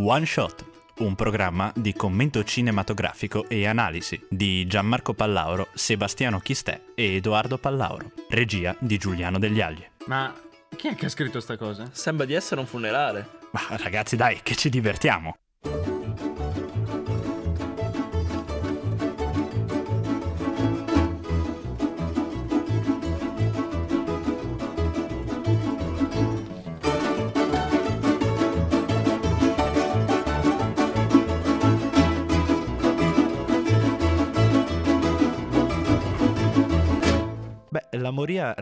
One Shot, un programma di commento cinematografico e analisi di Gianmarco Pallauro, Sebastiano Chistè e Edoardo Pallauro, regia di Giuliano Degli Agli. Ma chi è che ha scritto sta cosa? Sembra di essere un funerale. Ma ragazzi dai, che ci divertiamo!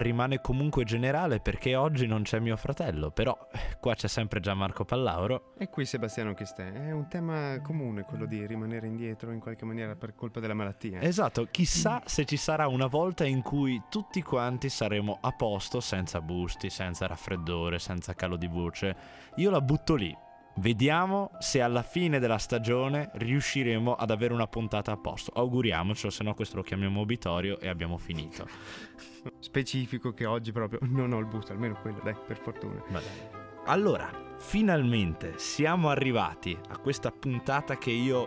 Rimane comunque generale perché oggi non c'è mio fratello, però eh, qua c'è sempre Gianmarco Pallauro. E qui Sebastiano Chistè. È un tema comune quello di rimanere indietro in qualche maniera per colpa della malattia. Esatto, chissà se ci sarà una volta in cui tutti quanti saremo a posto senza busti, senza raffreddore, senza calo di voce. Io la butto lì. Vediamo se alla fine della stagione riusciremo ad avere una puntata a posto. Auguriamocelo, se no questo lo chiamiamo obitorio e abbiamo finito. Specifico che oggi proprio non ho il busto, almeno quello, dai, per fortuna. Va bene. Allora, finalmente siamo arrivati a questa puntata che io,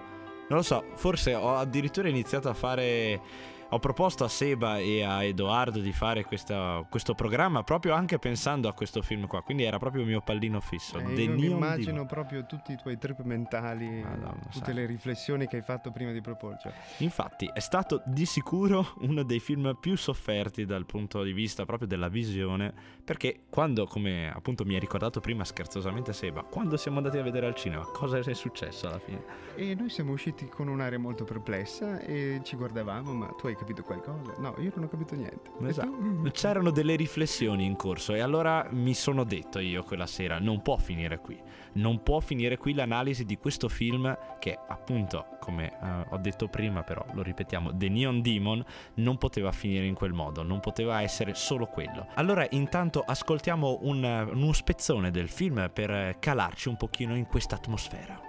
non lo so, forse ho addirittura iniziato a fare... Ho proposto a Seba e a Edoardo di fare questa- questo programma proprio anche pensando a questo film qua, quindi era proprio il mio pallino fisso. Eh, io immagino proprio tutti i tuoi trip mentali, Madonna, tutte sai. le riflessioni che hai fatto prima di proporcelo. Infatti è stato di sicuro uno dei film più sofferti dal punto di vista proprio della visione, perché quando, come appunto mi hai ricordato prima scherzosamente Seba, quando siamo andati a vedere al cinema, cosa è successo alla fine? E noi siamo usciti con un'aria molto perplessa e ci guardavamo, ma tu hai capito qualcosa? No, io non ho capito niente. Esatto. tu? C'erano delle riflessioni in corso e allora mi sono detto io quella sera, non può finire qui, non può finire qui l'analisi di questo film che appunto, come eh, ho detto prima però, lo ripetiamo, The Neon Demon non poteva finire in quel modo, non poteva essere solo quello. Allora intanto ascoltiamo un, uno spezzone del film per calarci un pochino in questa atmosfera.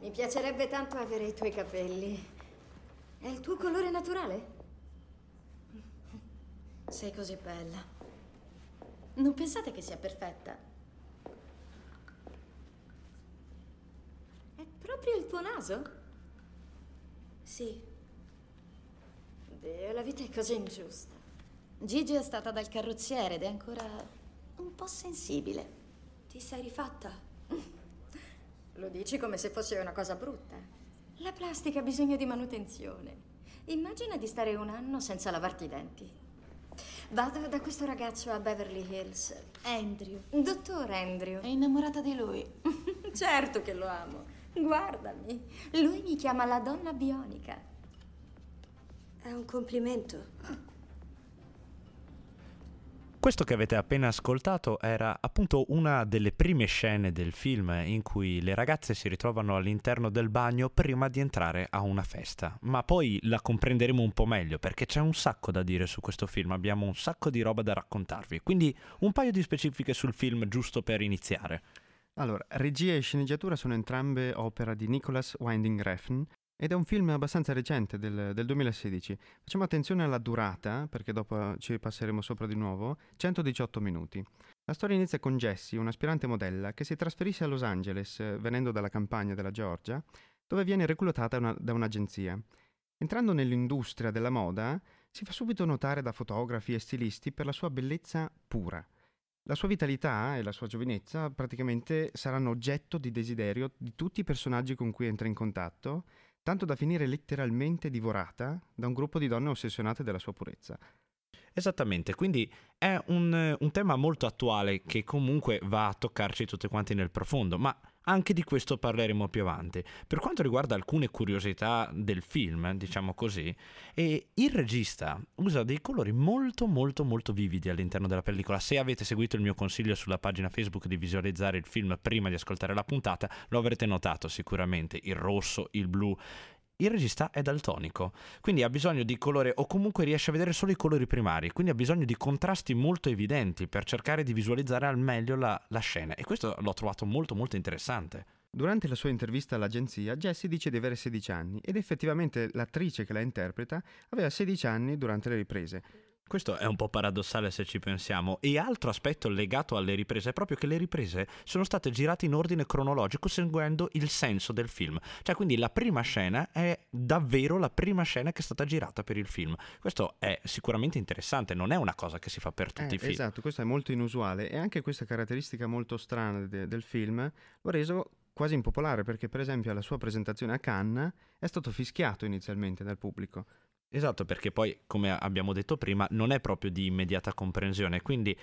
Mi piacerebbe tanto avere i tuoi capelli. È il tuo colore naturale? Sei così bella. Non pensate che sia perfetta? È proprio il tuo naso? Sì. Dio, la vita è così ingiusta. Gigi è stata dal carrozziere ed è ancora un po' sensibile. Ti sei rifatta? Lo dici come se fosse una cosa brutta. La plastica ha bisogno di manutenzione. Immagina di stare un anno senza lavarti i denti. Vado da questo ragazzo a Beverly Hills. Andrew. Dottor Andrew. È innamorata di lui. certo che lo amo. Guardami. Lui mi chiama la donna bionica. È un complimento. Questo che avete appena ascoltato era appunto una delle prime scene del film in cui le ragazze si ritrovano all'interno del bagno prima di entrare a una festa. Ma poi la comprenderemo un po' meglio perché c'è un sacco da dire su questo film, abbiamo un sacco di roba da raccontarvi. Quindi un paio di specifiche sul film giusto per iniziare. Allora, regia e sceneggiatura sono entrambe opera di Nicholas Winding Refn ed è un film abbastanza recente, del, del 2016. Facciamo attenzione alla durata, perché dopo ci passeremo sopra di nuovo, 118 minuti. La storia inizia con Jessie, un'aspirante modella, che si trasferisce a Los Angeles, venendo dalla campagna della Georgia, dove viene reclutata una- da un'agenzia. Entrando nell'industria della moda, si fa subito notare da fotografi e stilisti per la sua bellezza pura. La sua vitalità e la sua giovinezza praticamente saranno oggetto di desiderio di tutti i personaggi con cui entra in contatto, tanto da finire letteralmente divorata da un gruppo di donne ossessionate della sua purezza. Esattamente, quindi è un, un tema molto attuale che comunque va a toccarci tutti quanti nel profondo, ma anche di questo parleremo più avanti. Per quanto riguarda alcune curiosità del film, diciamo così, il regista usa dei colori molto molto molto vividi all'interno della pellicola. Se avete seguito il mio consiglio sulla pagina Facebook di visualizzare il film prima di ascoltare la puntata, lo avrete notato sicuramente, il rosso, il blu. Il regista è daltonico, quindi ha bisogno di colore o comunque riesce a vedere solo i colori primari, quindi ha bisogno di contrasti molto evidenti per cercare di visualizzare al meglio la, la scena e questo l'ho trovato molto molto interessante. Durante la sua intervista all'agenzia, Jessie dice di avere 16 anni ed effettivamente l'attrice che la interpreta aveva 16 anni durante le riprese. Questo è un po' paradossale se ci pensiamo. E altro aspetto legato alle riprese è proprio che le riprese sono state girate in ordine cronologico seguendo il senso del film. Cioè, quindi la prima scena è davvero la prima scena che è stata girata per il film. Questo è sicuramente interessante, non è una cosa che si fa per tutti Eh, i film. Esatto, questo è molto inusuale e anche questa caratteristica molto strana de- del film lo ha reso quasi impopolare perché per esempio alla sua presentazione a Cannes è stato fischiato inizialmente dal pubblico. Esatto, perché poi, come abbiamo detto prima, non è proprio di immediata comprensione, quindi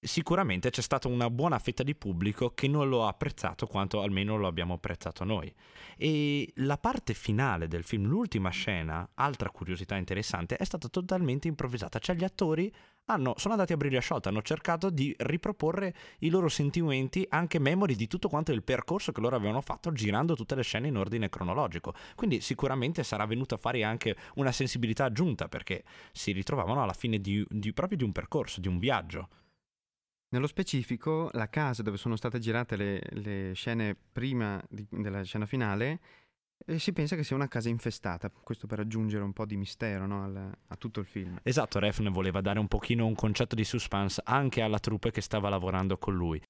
sicuramente c'è stata una buona fetta di pubblico che non lo ha apprezzato quanto almeno lo abbiamo apprezzato noi. E la parte finale del film, l'ultima scena, altra curiosità interessante, è stata totalmente improvvisata, cioè gli attori hanno, sono andati a briglia sciolta, hanno cercato di riproporre i loro sentimenti, anche memori di tutto quanto il percorso che loro avevano fatto girando tutte le scene in ordine cronologico. Quindi sicuramente sarà venuto a fare anche una sensibilità aggiunta perché si ritrovavano alla fine di, di- proprio di un percorso, di un viaggio. Nello specifico, la casa dove sono state girate le, le scene prima di- della scena finale eh, si pensa che sia una casa infestata, questo per aggiungere un po' di mistero no, al- a tutto il film. Esatto, Refn voleva dare un pochino un concetto di suspense anche alla troupe che stava lavorando con lui.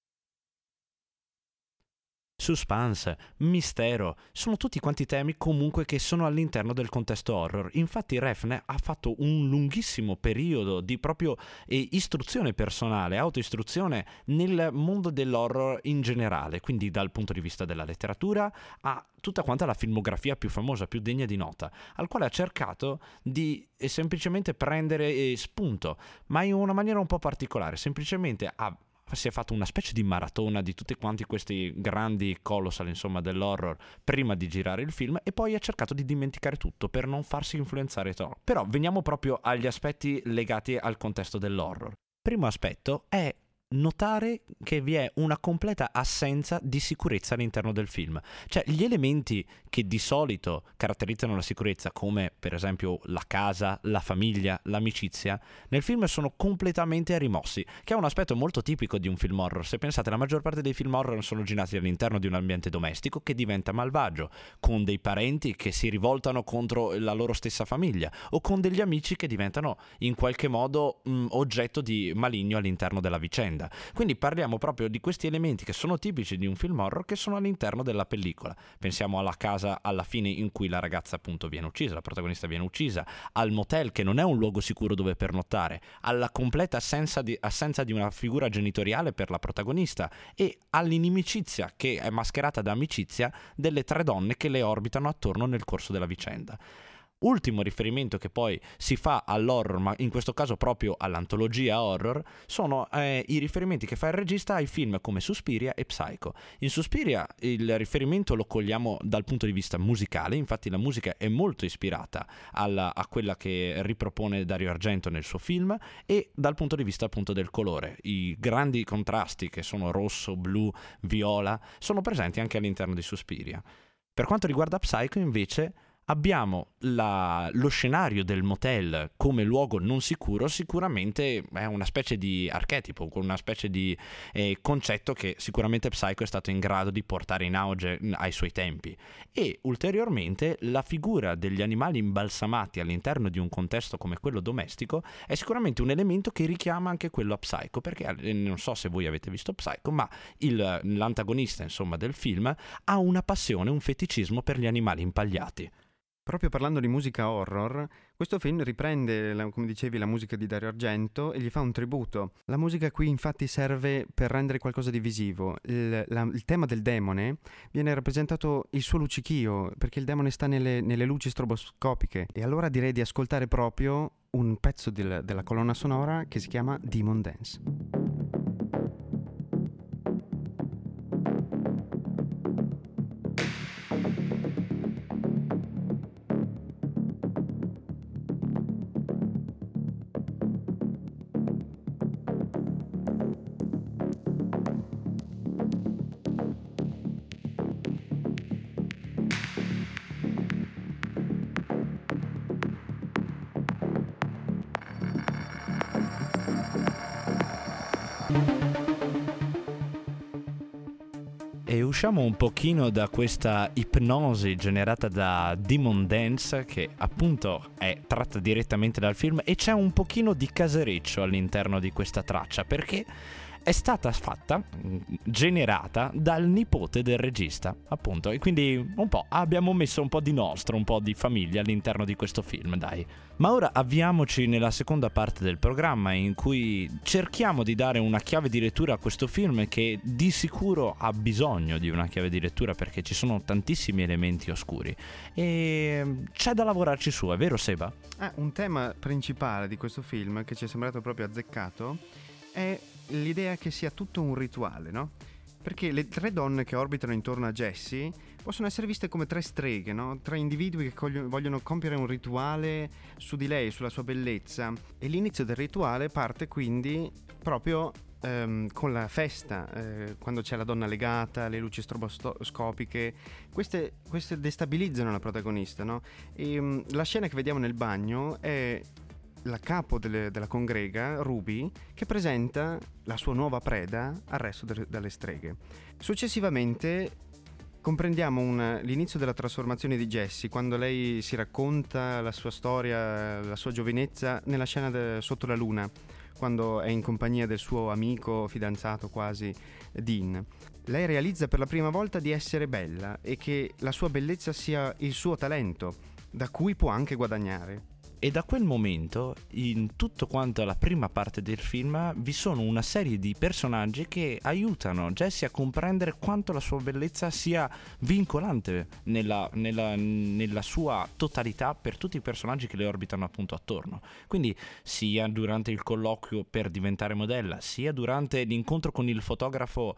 Suspense, mistero, sono tutti quanti temi comunque che sono all'interno del contesto horror. Infatti Refn ha fatto un lunghissimo periodo di proprio eh, istruzione personale, autoistruzione nel mondo dell'horror in generale, quindi dal punto di vista della letteratura a tutta quanta la filmografia più famosa, più degna di nota, al quale ha cercato di eh, semplicemente prendere eh, spunto, ma in una maniera un po' particolare, semplicemente ha si è fatto una specie di maratona di tutti quanti questi grandi colossal insomma dell'horror prima di girare il film e poi ha cercato di dimenticare tutto per non farsi influenzare troppo. Però veniamo proprio agli aspetti legati al contesto dell'horror. Primo aspetto è notare che vi è una completa assenza di sicurezza all'interno del film. Cioè gli elementi che di solito caratterizzano la sicurezza, come per esempio la casa, la famiglia, l'amicizia, nel film sono completamente rimossi, che è un aspetto molto tipico di un film horror. Se pensate, la maggior parte dei film horror sono girati all'interno di un ambiente domestico che diventa malvagio, con dei parenti che si rivoltano contro la loro stessa famiglia, o con degli amici che diventano in qualche modo mh, oggetto di maligno all'interno della vicenda. Quindi parliamo proprio di questi elementi che sono tipici di un film horror che sono all'interno della pellicola. Pensiamo alla casa alla fine in cui la ragazza appunto viene uccisa, la protagonista viene uccisa, al motel che non è un luogo sicuro dove pernottare, alla completa assenza di, assenza di una figura genitoriale per la protagonista e all'inimicizia che è mascherata da amicizia delle tre donne che le orbitano attorno nel corso della vicenda. Ultimo riferimento che poi si fa all'horror, ma in questo caso proprio all'antologia horror, sono eh, i riferimenti che fa il regista ai film come Suspiria e Psycho. In Suspiria il riferimento lo cogliamo dal punto di vista musicale, infatti la musica è molto ispirata alla- a quella che ripropone Dario Argento nel suo film e dal punto di vista appunto del colore. I grandi contrasti che sono rosso, blu, viola sono presenti anche all'interno di Suspiria. Per quanto riguarda Psycho invece abbiamo la- lo scenario del motel come luogo non sicuro, sicuramente è una specie di archetipo, una specie di eh, concetto che sicuramente Psycho è stato in grado di portare in auge ai suoi tempi. E ulteriormente la figura degli animali imbalsamati all'interno di un contesto come quello domestico è sicuramente un elemento che richiama anche quello a Psycho, perché eh, non so se voi avete visto Psycho, ma il- l'antagonista insomma del film ha una passione, un feticismo per gli animali impagliati. Proprio parlando di musica horror, questo film riprende, come dicevi, la musica di Dario Argento e gli fa un tributo. La musica qui infatti serve per rendere qualcosa di visivo. Il, la- il tema del demone viene rappresentato il suo luccichio, perché il demone sta nelle, nelle luci stroboscopiche. E allora direi di ascoltare proprio un pezzo del- della colonna sonora che si chiama Demon Dance. E usciamo un pochino da questa ipnosi generata da Demon Dance che appunto è tratta direttamente dal film e c'è un pochino di casereccio all'interno di questa traccia perché è stata fatta, generata dal nipote del regista, appunto. E quindi un po' abbiamo messo un po' di nostro, un po' di famiglia all'interno di questo film, dai. Ma ora avviamoci nella seconda parte del programma in cui cerchiamo di dare una chiave di lettura a questo film che di sicuro ha bisogno di una chiave di lettura perché ci sono tantissimi elementi oscuri. E c'è da lavorarci su, è vero Seba? Ah, un tema principale di questo film che ci è sembrato proprio azzeccato è l'idea che sia tutto un rituale, no? Perché le tre donne che orbitano intorno a Jessie possono essere viste come tre streghe, no? Tre individui che coglio- vogliono compiere un rituale su di lei, sulla sua bellezza. E l'inizio del rituale parte quindi proprio ehm, con la festa, eh, quando c'è la donna legata, le luci stroboscopiche. Queste, queste destabilizzano la protagonista, no? E, um, la scena che vediamo nel bagno è la capo delle, della congrega, Ruby, che presenta la sua nuova preda al resto de, dalle streghe. Successivamente comprendiamo un, l'inizio della trasformazione di Jessie, quando lei si racconta la sua storia, la sua giovinezza nella scena de, sotto la luna, quando è in compagnia del suo amico, fidanzato quasi, Dean. Lei realizza per la prima volta di essere bella e che la sua bellezza sia il suo talento, da cui può anche guadagnare. E da quel momento, in tutto quanto la prima parte del film, vi sono una serie di personaggi che aiutano Jessie a comprendere quanto la sua bellezza sia vincolante nella, nella, nella, sua totalità per tutti i personaggi che le orbitano appunto attorno. Quindi sia durante il colloquio per diventare modella, sia durante l'incontro con il fotografo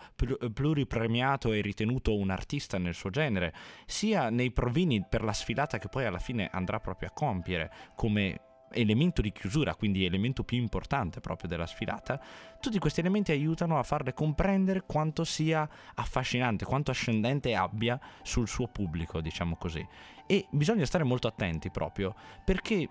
pluripremiato e ritenuto un artista nel suo genere, sia nei provini per la sfilata che poi alla fine andrà proprio a compiere come elemento di chiusura, quindi elemento più importante proprio della sfilata, tutti questi elementi aiutano a farle comprendere quanto sia affascinante, quanto ascendente abbia sul suo pubblico, diciamo così. E bisogna stare molto attenti proprio perché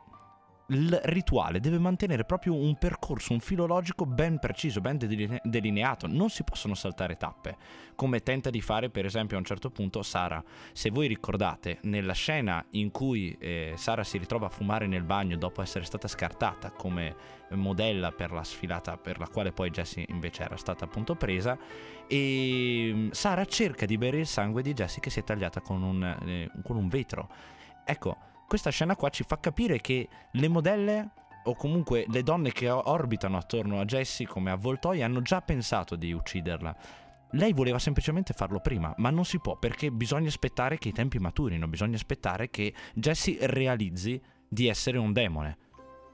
il rituale deve mantenere proprio un percorso, un filo logico ben preciso, ben delineato, non si possono saltare tappe, come tenta di fare per esempio a un certo punto Sara. Se voi ricordate, nella scena in cui eh, Sara si ritrova a fumare nel bagno dopo essere stata scartata come modella per la sfilata per la quale poi Jessie invece era stata appunto presa, e mm, Sara cerca di bere il sangue di Jessie che si è tagliata con un, eh, con un vetro. Ecco, questa scena qua ci fa capire che le modelle o comunque le donne che orbitano attorno a Jessie come avvoltoi hanno già pensato di ucciderla. Lei voleva semplicemente farlo prima, ma non si può perché bisogna aspettare che i tempi maturino, bisogna aspettare che Jessie realizzi di essere un demone.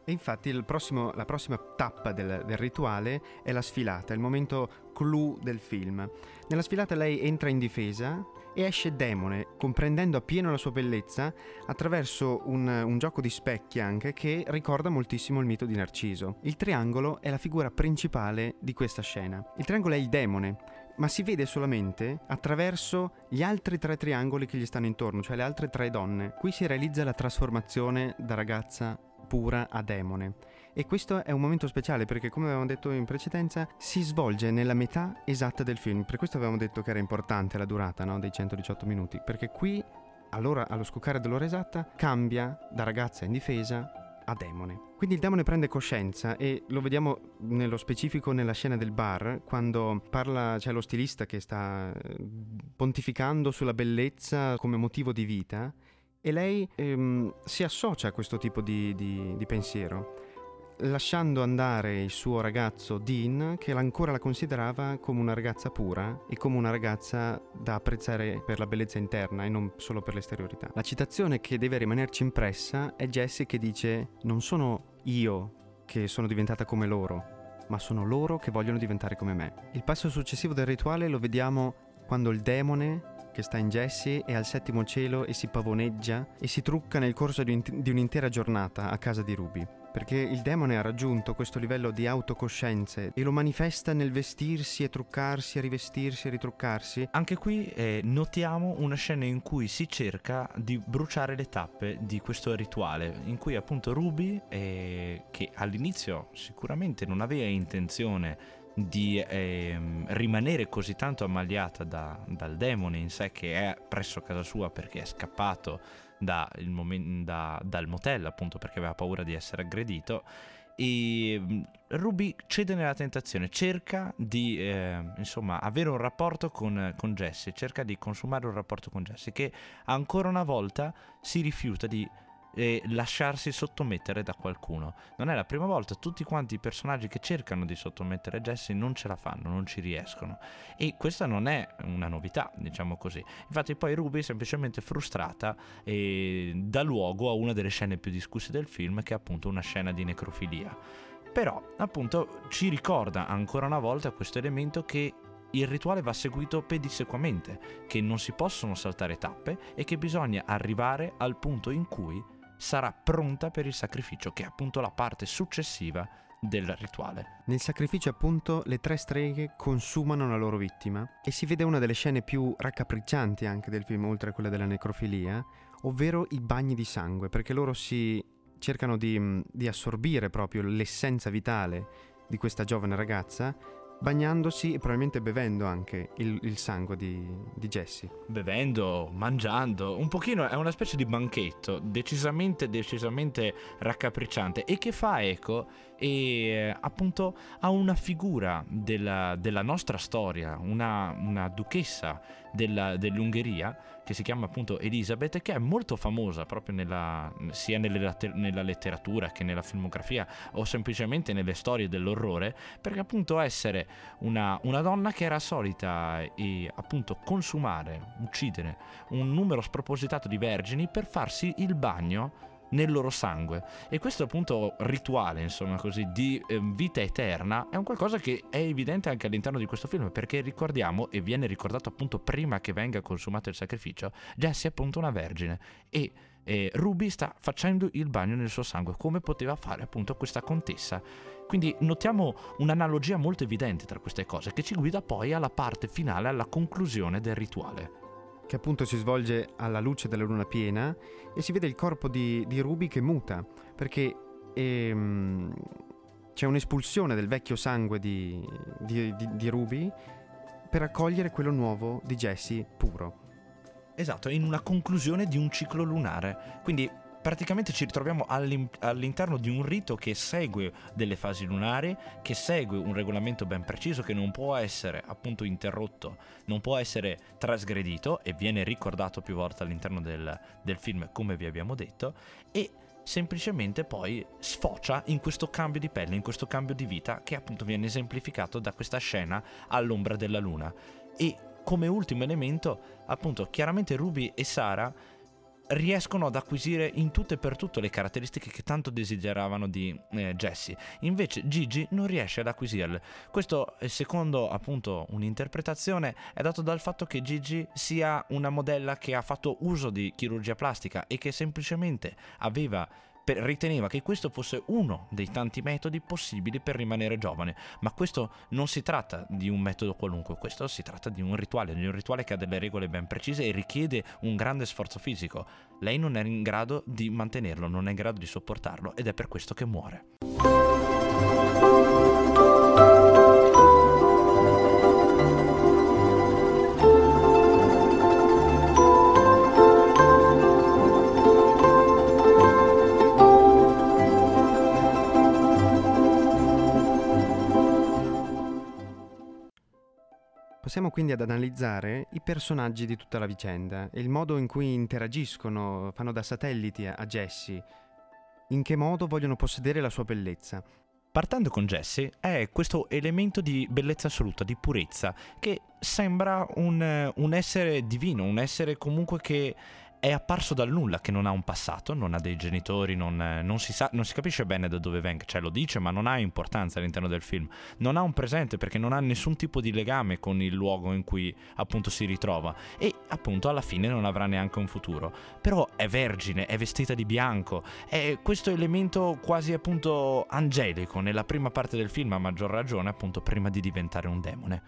E infatti prossimo, la prossima tappa del, del, rituale è la sfilata, il momento clou del film. Nella sfilata lei entra in difesa e esce demone, comprendendo appieno la sua bellezza attraverso un, un, gioco di specchi anche che ricorda moltissimo il mito di Narciso. Il triangolo è la figura principale di questa scena. Il triangolo è il demone, ma si vede solamente attraverso gli altri tre triangoli che gli stanno intorno, cioè le altre tre donne. Qui si realizza la trasformazione da ragazza pura a demone. E questo è un momento speciale perché, come avevamo detto in precedenza, si svolge nella metà esatta del film. Per questo avevamo detto che era importante la durata no? dei 118 minuti, perché qui, allora, allo scoccare dell'ora esatta, cambia da ragazza in difesa a demone. Quindi il demone prende coscienza e lo vediamo nello specifico nella scena del bar, quando parla, c'è lo stilista che sta eh, pontificando sulla bellezza come motivo di vita e lei ehm, si associa a questo tipo di, di, di pensiero lasciando andare il suo ragazzo Dean, che ancora la considerava come una ragazza pura e come una ragazza da apprezzare per la bellezza interna e non solo per l'esteriorità. La citazione che deve rimanerci impressa è Jessie che dice: Non sono io che sono diventata come loro, ma sono loro che vogliono diventare come me. Il passo successivo del rituale lo vediamo quando il demone che sta in Jessie è al settimo cielo e si pavoneggia e si trucca nel corso di, un'intera giornata a casa di Ruby perché il demone ha raggiunto questo livello di autocoscienze e lo manifesta nel vestirsi e truccarsi e rivestirsi e ritruccarsi. Anche qui eh, notiamo una scena in cui si cerca di bruciare le tappe di questo rituale, in cui appunto Ruby, eh, che all'inizio sicuramente non aveva intenzione di eh, rimanere così tanto ammaliata da, dal demone in sé che è presso casa sua perché è scappato da momen- da, dal motel appunto perché aveva paura di essere aggredito e Ruby cede nella tentazione, cerca di eh, insomma avere un rapporto con, con Jesse, cerca di consumare un rapporto con Jesse che ancora una volta si rifiuta di e lasciarsi sottomettere da qualcuno. Non è la prima volta, tutti quanti i personaggi che cercano di sottomettere Jesse non ce la fanno, non ci riescono. E questa non è una novità, diciamo così. Infatti poi Ruby, semplicemente frustrata, e dà luogo a una delle scene più discusse del film, che è appunto una scena di necrofilia. Però, appunto, ci ricorda ancora una volta questo elemento che il rituale va seguito pedissequamente, che non si possono saltare tappe e che bisogna arrivare al punto in cui sarà pronta per il sacrificio, che è appunto la parte successiva del rituale. Nel sacrificio appunto le tre streghe consumano la loro vittima e si vede una delle scene più raccapriccianti anche del film, oltre a quella della necrofilia, ovvero i bagni di sangue, perché loro si cercano di, di assorbire proprio l'essenza vitale di questa giovane ragazza bagnandosi e probabilmente bevendo anche il, il sangue di, di Jesse. Bevendo, mangiando, un pochino è una specie di banchetto decisamente, decisamente raccapricciante e che fa eco e appunto ha una figura della, della nostra storia, una, una duchessa della, dell'Ungheria che si chiama appunto Elizabeth che è molto famosa proprio nella, sia nelle, nella letteratura che nella filmografia o semplicemente nelle storie dell'orrore perché appunto essere una, una donna che era solita e appunto consumare, uccidere un numero spropositato di vergini per farsi il bagno nel loro sangue. E questo appunto rituale insomma così di eh, vita eterna è un qualcosa che è evidente anche all'interno di questo film perché ricordiamo e viene ricordato appunto prima che venga consumato il sacrificio Jessie è appunto una vergine. E eh, Ruby sta facendo il bagno nel suo sangue come poteva fare appunto questa contessa. Quindi notiamo un'analogia molto evidente tra queste cose che ci guida poi alla parte finale alla conclusione del rituale che appunto si svolge alla luce della luna piena e si vede il corpo di, di Ruby che muta perché ehm, c'è un'espulsione del vecchio sangue di, di, di, Ruby per accogliere quello nuovo di Jesse puro. Esatto, in una conclusione di un ciclo lunare. Quindi praticamente ci ritroviamo all'interno di un rito che segue delle fasi lunari, che segue un regolamento ben preciso che non può essere appunto interrotto, non può essere trasgredito e viene ricordato più volte all'interno del, del film come vi abbiamo detto e semplicemente poi sfocia in questo cambio di pelle, in questo cambio di vita che appunto viene esemplificato da questa scena all'ombra della luna. E come ultimo elemento, appunto, chiaramente Ruby e Sara riescono ad acquisire in tutto e per tutto le caratteristiche che tanto desideravano di eh, Jesse. Invece Gigi non riesce ad acquisirle. Questo, eh, secondo appunto un'interpretazione, è dato dal fatto che Gigi sia una modella che ha fatto uso di chirurgia plastica e che semplicemente aveva per, riteneva che questo fosse uno dei tanti metodi possibili per rimanere giovane, ma questo non si tratta di un metodo qualunque, questo si tratta di un rituale, di un rituale che ha delle regole ben precise e richiede un grande sforzo fisico. Lei non è in grado di mantenerlo, non è in grado di sopportarlo ed è per questo che muore. Passiamo quindi ad analizzare i personaggi di tutta la vicenda e il modo in cui interagiscono, fanno da satelliti a Jesse, in che modo vogliono possedere la sua bellezza. Partendo con Jesse è questo elemento di bellezza assoluta, di purezza, che sembra un, un essere divino, un essere comunque che è apparso dal nulla, che non ha un passato, non ha dei genitori, non, non, si sa, non, si capisce bene da dove venga, cioè lo dice, ma non ha importanza all'interno del film. Non ha un presente perché non ha nessun tipo di legame con il luogo in cui appunto si ritrova e appunto alla fine non avrà neanche un futuro. Però è vergine, è vestita di bianco, è questo elemento quasi appunto angelico nella prima parte del film, a maggior ragione appunto prima di diventare un demone.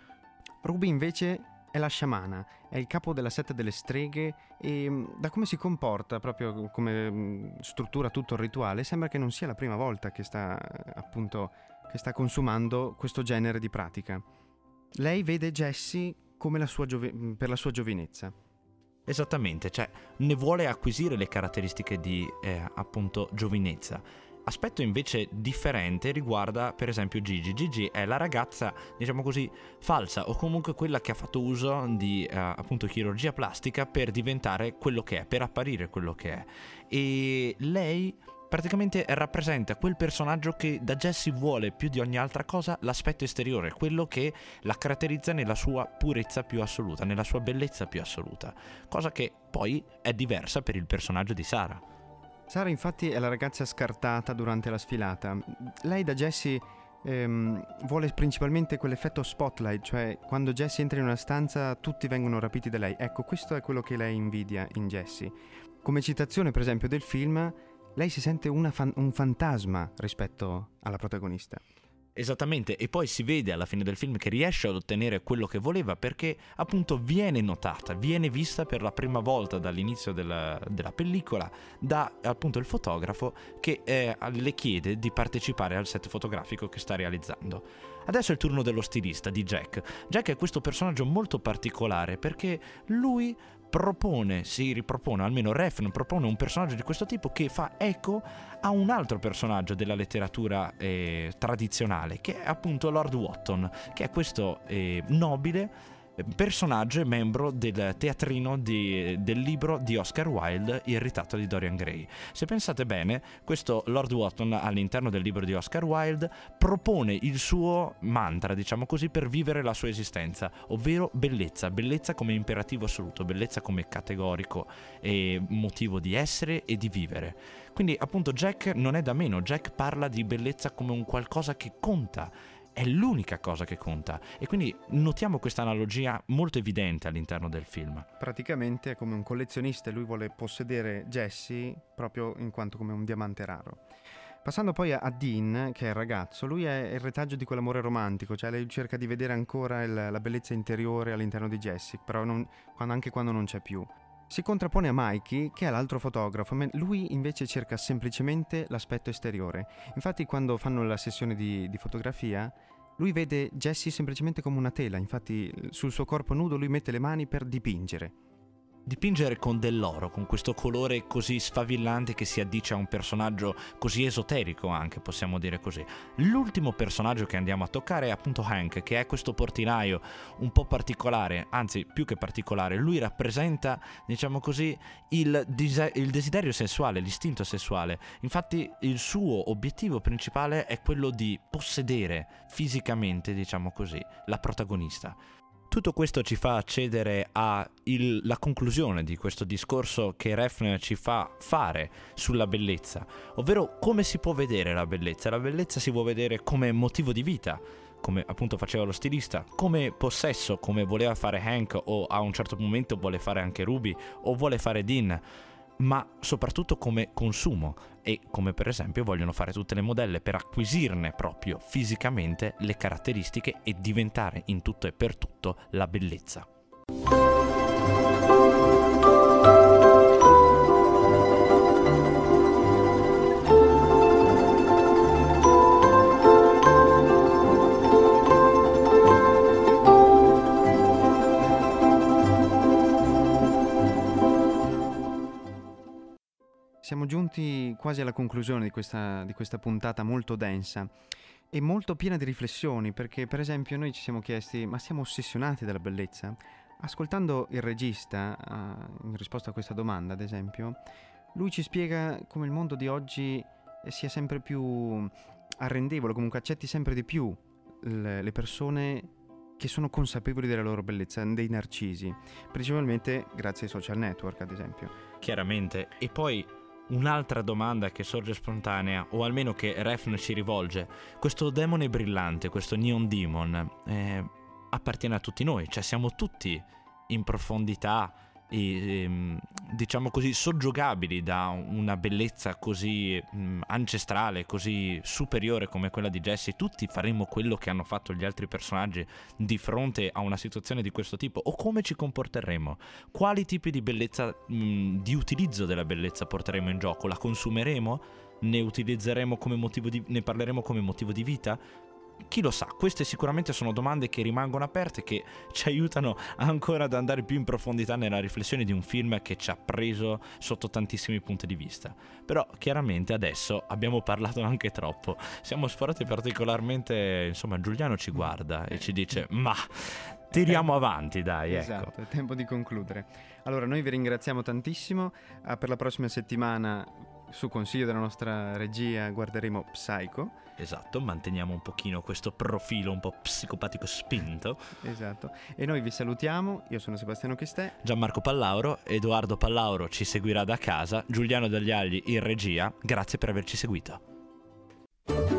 Ruby invece è la sciamana, è il capo della setta delle streghe e mm, da come si comporta, proprio come mm, struttura tutto il rituale, sembra che non sia la prima volta che sta appunto che sta consumando questo genere di pratica. Lei vede Jessie come la giovi- per la sua giovinezza. Esattamente, cioè ne vuole acquisire le caratteristiche di eh, appunto giovinezza. Aspetto invece differente riguarda per esempio Gigi. Gigi è la ragazza, diciamo così, falsa o comunque quella che ha fatto uso di eh, appunto chirurgia plastica per diventare quello che è, per apparire quello che è. E lei praticamente rappresenta quel personaggio che da Jessie vuole più di ogni altra cosa l'aspetto esteriore, quello che la caratterizza nella sua purezza più assoluta, nella sua bellezza più assoluta, cosa che poi è diversa per il personaggio di Sara. Sara infatti è la ragazza scartata durante la sfilata. Lei da Jessie ehm, vuole principalmente quell'effetto spotlight, cioè quando Jessie entra in una stanza tutti vengono rapiti da lei. Ecco, questo è quello che lei invidia in Jessie. Come citazione per esempio del film, lei si sente fan- un fantasma rispetto alla protagonista. Esattamente, e poi si vede alla fine del film che riesce ad ottenere quello che voleva perché appunto viene notata, viene vista per la prima volta dall'inizio della, della pellicola da appunto il fotografo che eh, le chiede di partecipare al set fotografico che sta realizzando. Adesso è il turno dello stilista, di Jack. Jack è questo personaggio molto particolare perché lui propone, si ripropone, almeno Refn propone un personaggio di questo tipo che fa eco a un altro personaggio della letteratura eh, tradizionale, che è appunto Lord Wotton, che è questo eh, nobile personaggio e membro del teatrino di, del libro di Oscar Wilde, Il ritratto di Dorian Gray. Se pensate bene, questo Lord Wotton all'interno del libro di Oscar Wilde propone il suo mantra, diciamo così, per vivere la sua esistenza, ovvero bellezza, bellezza come imperativo assoluto, bellezza come categorico motivo di essere e di vivere. Quindi appunto Jack non è da meno, Jack parla di bellezza come un qualcosa che conta è l'unica cosa che conta e quindi notiamo questa analogia molto evidente all'interno del film. Praticamente è come un collezionista lui vuole possedere Jesse proprio in quanto come un diamante raro. Passando poi a Dean, che è il ragazzo, lui è il retaggio di quell'amore romantico, cioè lei cerca di vedere ancora il, la bellezza interiore all'interno di Jessie, però non, quando, anche quando non c'è più. Si contrappone a Mikey, che è l'altro fotografo, lui invece cerca semplicemente l'aspetto esteriore. Infatti quando fanno la sessione di, di fotografia, lui vede Jessie semplicemente come una tela, infatti sul suo corpo nudo lui mette le mani per dipingere dipingere con dell'oro, con questo colore così sfavillante che si addice a un personaggio così esoterico anche, possiamo dire così. L'ultimo personaggio che andiamo a toccare è appunto Hank, che è questo portinaio un po' particolare, anzi più che particolare, lui rappresenta, diciamo così, il, dise- il desiderio sessuale, l'istinto sessuale. Infatti il suo obiettivo principale è quello di possedere fisicamente, diciamo così, la protagonista. Tutto questo ci fa accedere alla conclusione di questo discorso che Refn ci fa fare sulla bellezza, ovvero come si può vedere la bellezza. La bellezza si può vedere come motivo di vita, come appunto faceva lo stilista, come possesso, come voleva fare Hank o a un certo momento vuole fare anche Ruby o vuole fare Dean ma soprattutto come consumo e come per esempio vogliono fare tutte le modelle per acquisirne proprio fisicamente le caratteristiche e diventare in tutto e per tutto la bellezza. Siamo giunti quasi alla conclusione di questa, di questa puntata molto densa e molto piena di riflessioni, perché per esempio noi ci siamo chiesti, ma siamo ossessionati dalla bellezza? Ascoltando il regista, uh, in risposta a questa domanda, ad esempio, lui ci spiega come il mondo di oggi sia sempre più arrendevole, comunque accetti sempre di più le, persone che sono consapevoli della loro bellezza, dei narcisi, principalmente grazie ai social network, ad esempio. Chiaramente, e poi Un'altra domanda che sorge spontanea, o almeno che Refn ci rivolge, questo demone brillante, questo Neon Demon, eh, appartiene a tutti noi, cioè siamo tutti in profondità e, ehm, diciamo così soggiogabili da una bellezza così ancestrale, così superiore come quella di Jesse, tutti faremo quello che hanno fatto gli altri personaggi di fronte a una situazione di questo tipo o come ci comporteremo? Quali tipi di bellezza di utilizzo della bellezza porteremo in gioco? La consumeremo? Ne utilizzeremo come motivo di ne parleremo come motivo di vita? Chi lo sa, queste sicuramente sono domande che rimangono aperte, che ci aiutano ancora ad andare più in profondità nella riflessione di un film che ci ha preso sotto tantissimi punti di vista. Però chiaramente adesso abbiamo parlato anche troppo, siamo sforati particolarmente, insomma Giuliano ci guarda e ci dice ma tiriamo avanti dai. Ecco. Esatto, è tempo di concludere. Allora noi vi ringraziamo tantissimo, uh, per la prossima settimana su consiglio della nostra regia guarderemo Psycho. Esatto, manteniamo un pochino questo profilo un po' psicopatico spinto. Esatto. E noi vi salutiamo, io sono Sebastiano Chistè. Gianmarco Pallauro, Edoardo Pallauro ci seguirà da casa, Giuliano Dagliagli in regia. Grazie per averci seguito.